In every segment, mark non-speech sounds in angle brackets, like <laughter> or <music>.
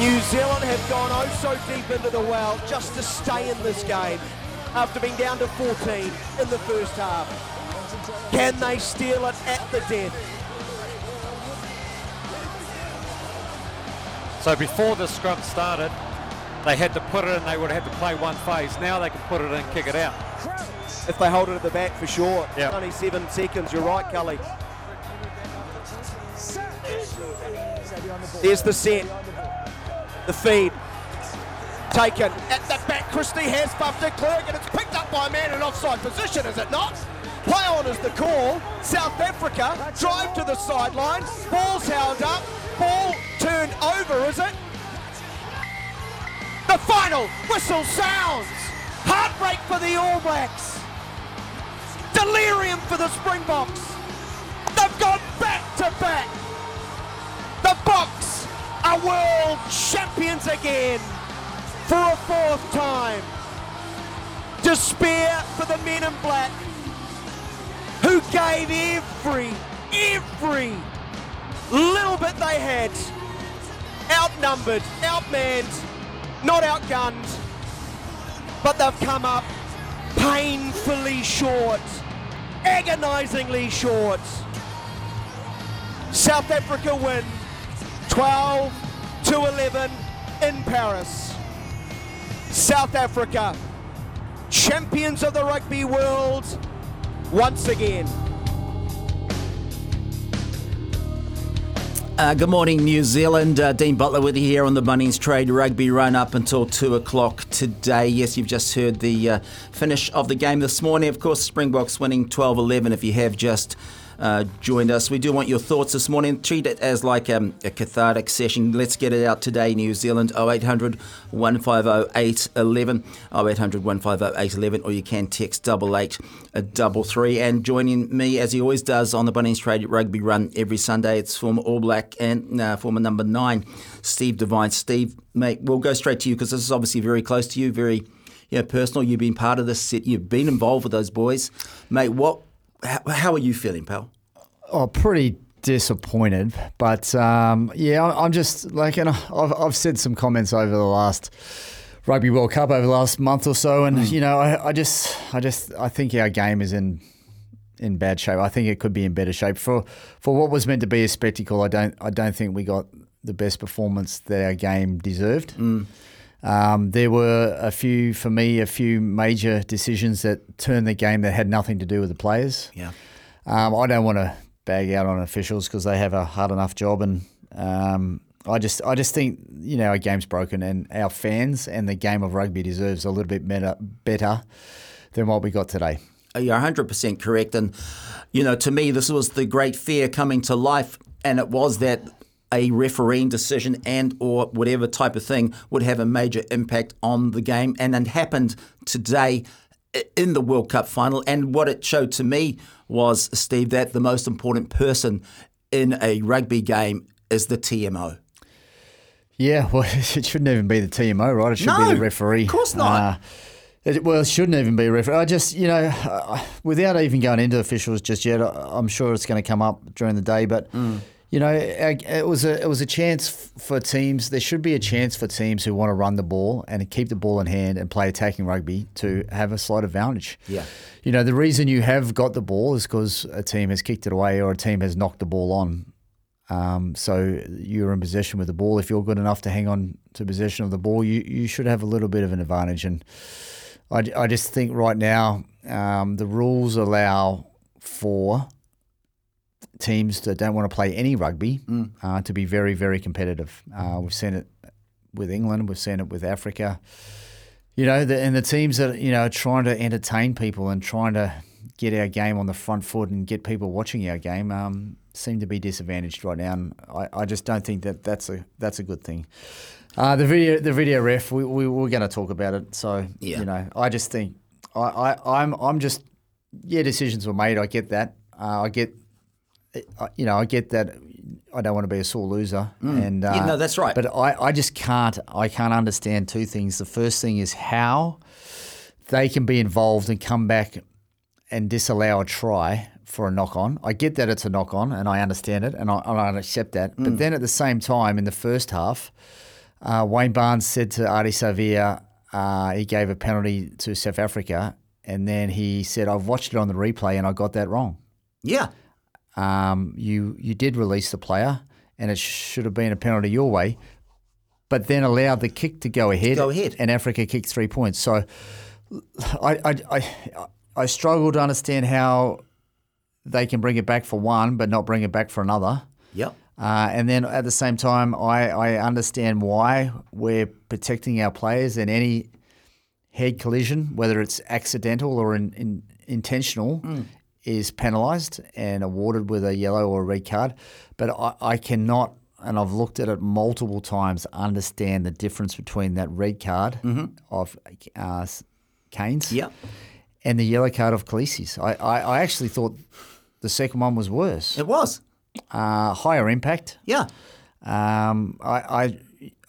New Zealand have gone oh so deep into the well just to stay in this game after being down to 14 in the first half. Can they steal it at the death? So before the scrum started, they had to put it in, they would have had to play one phase. Now they can put it in and kick it out. If they hold it at the back for sure. Only seven seconds, you're right, Cully. There's the set. The feed. Taken at the back. Christie has bumped it Clerk and it's picked up by a man in offside position, is it not? Play on is the call. South Africa drive to the sideline. Ball's held up. Ball turned over, is it? The final whistle sounds. Heartbreak for the All Blacks. Delirium for the Springboks. They've gone back to back. World champions again for a fourth time. Despair for the men in black who gave every, every little bit they had. Outnumbered, outmanned, not outgunned, but they've come up painfully short, agonisingly short. South Africa win 12 to 11 in Paris. South Africa, champions of the rugby world once again. Uh, good morning, New Zealand. Uh, Dean Butler with you here on the Bunnings Trade Rugby Run up until 2 o'clock today. Yes, you've just heard the uh, finish of the game this morning. Of course, Springboks winning 12 11 if you have just. Uh, joined us. We do want your thoughts this morning. Treat it as like um, a cathartic session. Let's get it out today, New Zealand. 0800 150 811. 0800 150 811. Or you can text 8833. And joining me, as he always does, on the Bunnings Trade Rugby Run every Sunday, it's former All Black and uh, former number nine, Steve Devine. Steve, mate, we'll go straight to you because this is obviously very close to you, very know, personal. You've been part of this set. You've been involved with those boys. Mate, what how, how are you feeling, pal? Oh, pretty disappointed, but um, yeah, I'm just like, and I've, I've said some comments over the last Rugby World Cup over the last month or so, and Mm. you know, I, I just, I just, I think our game is in in bad shape. I think it could be in better shape for for what was meant to be a spectacle. I don't, I don't think we got the best performance that our game deserved. Mm. Um, there were a few, for me, a few major decisions that turned the game that had nothing to do with the players. Yeah. Um, I don't want to bag out on officials because they have a hard enough job, and um, I just I just think you know our game's broken, and our fans and the game of rugby deserves a little bit better better than what we got today. You're 100% correct. And, you know, to me, this was the great fear coming to life. And it was that a refereeing decision and or whatever type of thing would have a major impact on the game. And it happened today in the World Cup final. And what it showed to me was, Steve, that the most important person in a rugby game is the TMO. Yeah, well, <laughs> it shouldn't even be the TMO, right? It should No, be the referee. of course not. Uh, it, well, it shouldn't even be a referee. I just, you know, uh, without even going into officials just yet, I- I'm sure it's going to come up during the day. But you know, it was a it was a chance for teams. There should be a chance for teams who want to run the ball and keep the ball in hand and play attacking rugby to have a slight advantage. Yeah. You know, the reason you have got the ball is because a team has kicked it away or a team has knocked the ball on. Um, so you're in possession with the ball. If you're good enough to hang on to possession of the ball, you, you should have a little bit of an advantage. And I, I just think right now um, the rules allow for teams that don't want to play any rugby uh, to be very, very competitive. Uh, we've seen it with England. We've seen it with Africa. You know, the, and the teams that you know are trying to entertain people and trying to get our game on the front foot and get people watching our game um, seem to be disadvantaged right now. And I, I just don't think that that's a that's a good thing. Uh, the video the video ref we, we we're going to talk about it. So Yeah. you know I just think I, I I'm I'm just yeah decisions were made. I get that. Uh, I get you know I get that. I don't want to be a sore loser, and uh, Mm. Yeah, no, that's right. But I, I just can't I can't understand two things. The first thing is how they can be involved and come back and disallow a try for a knock on. I get that it's a knock on, and I understand it, and I, and I accept that. Mm. But then at the same time, in the first half, uh, Wayne Barnes said to Ardie Savea, uh, he gave a penalty to South Africa, and then he said, "I've watched it on the replay, and I got that wrong." Yeah. Um, you you did release the player, and it should have been a penalty your way, but then allowed the kick to go ahead. go ahead. and Africa kicked three points. So I I, I I struggle to understand how they can bring it back for one, but not bring it back for another. Yep. Uh, and then at the same time, I, I understand why we're protecting our players and any head collision, whether it's accidental or in, in, intentional, is penalised and awarded with a yellow or a red card. But I, I cannot, and I've looked at it multiple times, understand the difference between that red card of uh, Cane's Yep. and the yellow card of Kolisi's. I, I, I actually thought the second one was worse. It was. Uh, higher impact. Yeah. Um, I, I,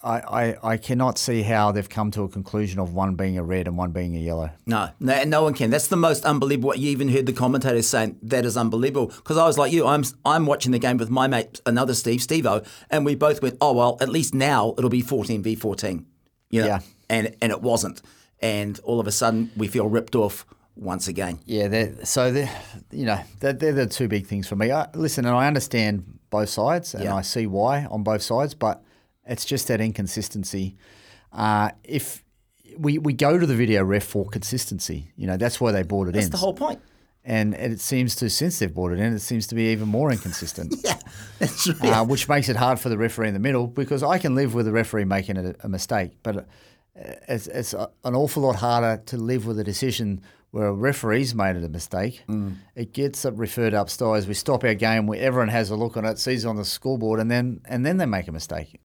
I, I, I cannot see how they've come to a conclusion of one being a red and one being a yellow. No, no, no one can. That's the most unbelievable. You even heard the commentators saying that is unbelievable. Because I was like you, I'm I'm watching the game with my mate, another Steve, Stevo, and we both went, oh well, at least now it'll be 14 v 14. You know? Yeah. And and it wasn't. And all of a sudden we feel ripped off once again. Yeah, they're, so they're, you know, they're, they're the two big things for me. I, listen, and I understand both sides, and Yeah. I see why on both sides, but it's just that inconsistency. Uh, if we, we go to the video ref for consistency, you know, that's why they brought it That's in. That's the whole point. and, and it seems to, since they've brought it in, it seems to be even more inconsistent. <laughs> Yeah, that's right. uh, which makes it hard for the referee in the middle because I can live with the referee making a, a mistake, but uh, it's, it's a, an awful lot harder to live with a decision where a referee's made it a mistake. It gets it referred upstairs. We stop our game where everyone has a look on it, sees it on the scoreboard, and then and then they make a mistake.